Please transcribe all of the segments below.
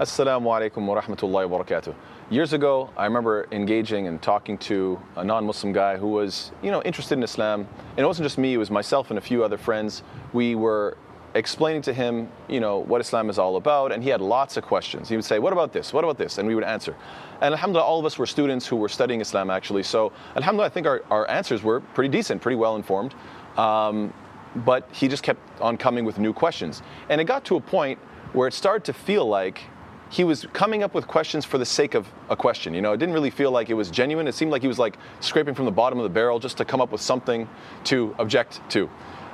Assalamu alaikum wa rahmatullahi wa barakatuh. Years ago, I remember engaging and talking to a non-Muslim guy who was, you know, interested in Islam. And it wasn't just me, it was myself and a few other friends. We were explaining to him, you know, what Islam is all about, and he had lots of questions. He would say, what about this? What about this? And we would answer. And alhamdulillah, all of us were students who were studying Islam actually. So alhamdulillah, I think our, our answers were pretty decent, pretty well informed. Um, but he just kept on coming with new questions. And it got to a point where it started to feel like he was coming up with questions for the sake of a question. You know, it didn't really feel like it was genuine. It seemed like he was like scraping from the bottom of the barrel just to come up with something to object to.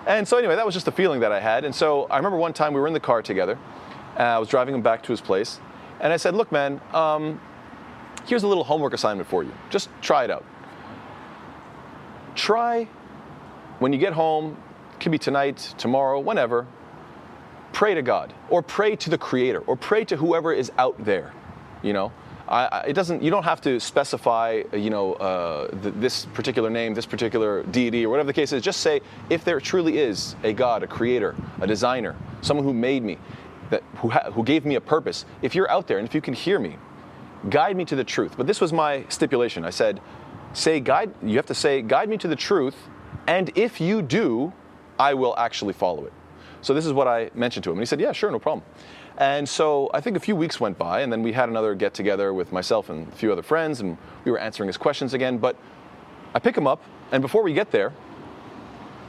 And so anyway, that was just a feeling that I had. And so I remember one time we were in the car together. Uh, I was driving him back to his place, and I said, "Look, man, um, here's a little homework assignment for you. Just try it out. Try when you get home. It could be tonight, tomorrow, whenever pray to God or pray to the Creator or pray to whoever is out there. You know, I, I, it doesn't. You don't have to specify. You know, uh, this particular name, this particular deity, or whatever the case is. Just say if there truly is a God, a Creator, a designer, someone who made me, that who ha- who gave me a purpose. If you're out there and if you can hear me, guide me to the truth. But this was my stipulation. I said, say guide. You have to say guide me to the truth, and if you do, I will actually follow it. So this is what I mentioned to him. And he said, Yeah, sure, no problem. And so I think a few weeks went by, and then we had another get together with myself and a few other friends, and we were answering his questions again. But I pick him up, and before we get there,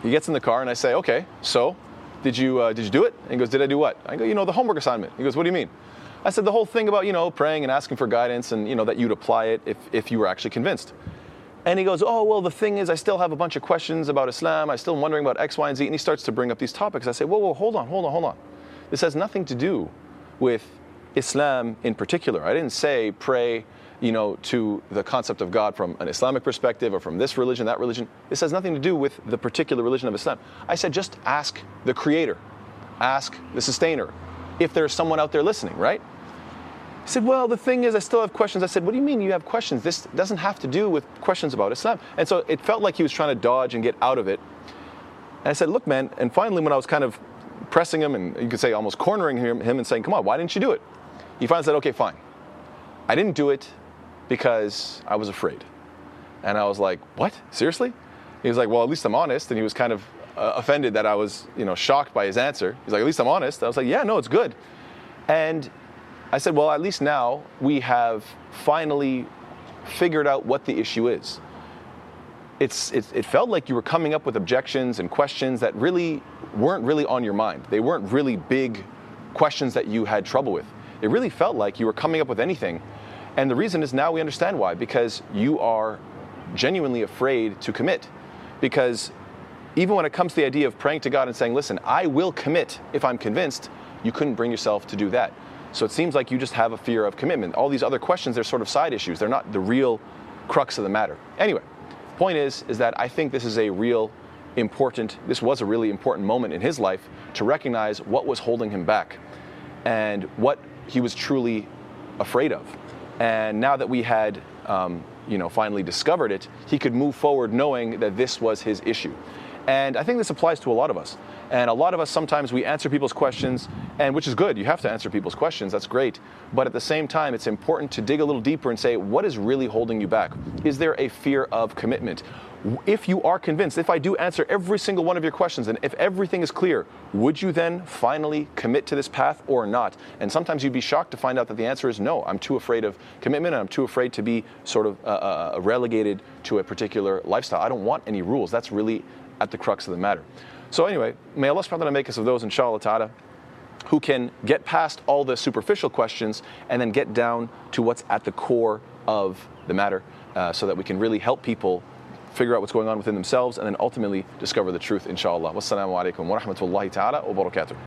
he gets in the car, and I say, Okay, so did you, uh, did you do it? And he goes, Did I do what? I go, You know, the homework assignment. He goes, What do you mean? I said, The whole thing about, you know, praying and asking for guidance, and, you know, that you'd apply it if, if you were actually convinced. And he goes, Oh, well, the thing is, I still have a bunch of questions about Islam. I'm still wondering about X, Y, and Z. And he starts to bring up these topics. I say, Whoa, whoa, hold on, hold on, hold on. This has nothing to do with Islam in particular. I didn't say pray, you know, to the concept of God from an Islamic perspective or from this religion, that religion. This has nothing to do with the particular religion of Islam. I said, just ask the creator, ask the sustainer, if there's someone out there listening, right? He said, Well, the thing is, I still have questions. I said, What do you mean you have questions? This doesn't have to do with questions about Islam. And so it felt like he was trying to dodge and get out of it. And I said, Look, man. And finally, when I was kind of pressing him and you could say almost cornering him, him and saying, Come on, why didn't you do it? He finally said, Okay, fine. I didn't do it because I was afraid. And I was like, What? Seriously? He was like, Well, at least I'm honest. And he was kind of uh, offended that I was, you know, shocked by his answer. He's like, At least I'm honest. I was like, Yeah, no, it's good. And I said, well, at least now we have finally figured out what the issue is. It's, it, it felt like you were coming up with objections and questions that really weren't really on your mind. They weren't really big questions that you had trouble with. It really felt like you were coming up with anything. And the reason is now we understand why, because you are genuinely afraid to commit. Because even when it comes to the idea of praying to God and saying, listen, I will commit if I'm convinced, you couldn't bring yourself to do that. So it seems like you just have a fear of commitment. All these other questions, they're sort of side issues. They're not the real crux of the matter. Anyway, the point is, is that I think this is a real important, this was a really important moment in his life to recognize what was holding him back and what he was truly afraid of. And now that we had, um, you know, finally discovered it, he could move forward knowing that this was his issue. And I think this applies to a lot of us. And a lot of us sometimes we answer people's questions, and which is good. You have to answer people's questions. That's great. But at the same time, it's important to dig a little deeper and say, what is really holding you back? Is there a fear of commitment? If you are convinced, if I do answer every single one of your questions, and if everything is clear, would you then finally commit to this path or not? And sometimes you'd be shocked to find out that the answer is no. I'm too afraid of commitment, and I'm too afraid to be sort of uh, uh, relegated to a particular lifestyle. I don't want any rules. That's really at the crux of the matter. So anyway, may Allah subhanahu wa ta'ala make us of those, inshallah ta'ala, who can get past all the superficial questions and then get down to what's at the core of the matter uh, so that we can really help people figure out what's going on within themselves and then ultimately discover the truth, inshallah. Wassalamu alaikum wa rahmatullahi ta'ala wa barakatuh.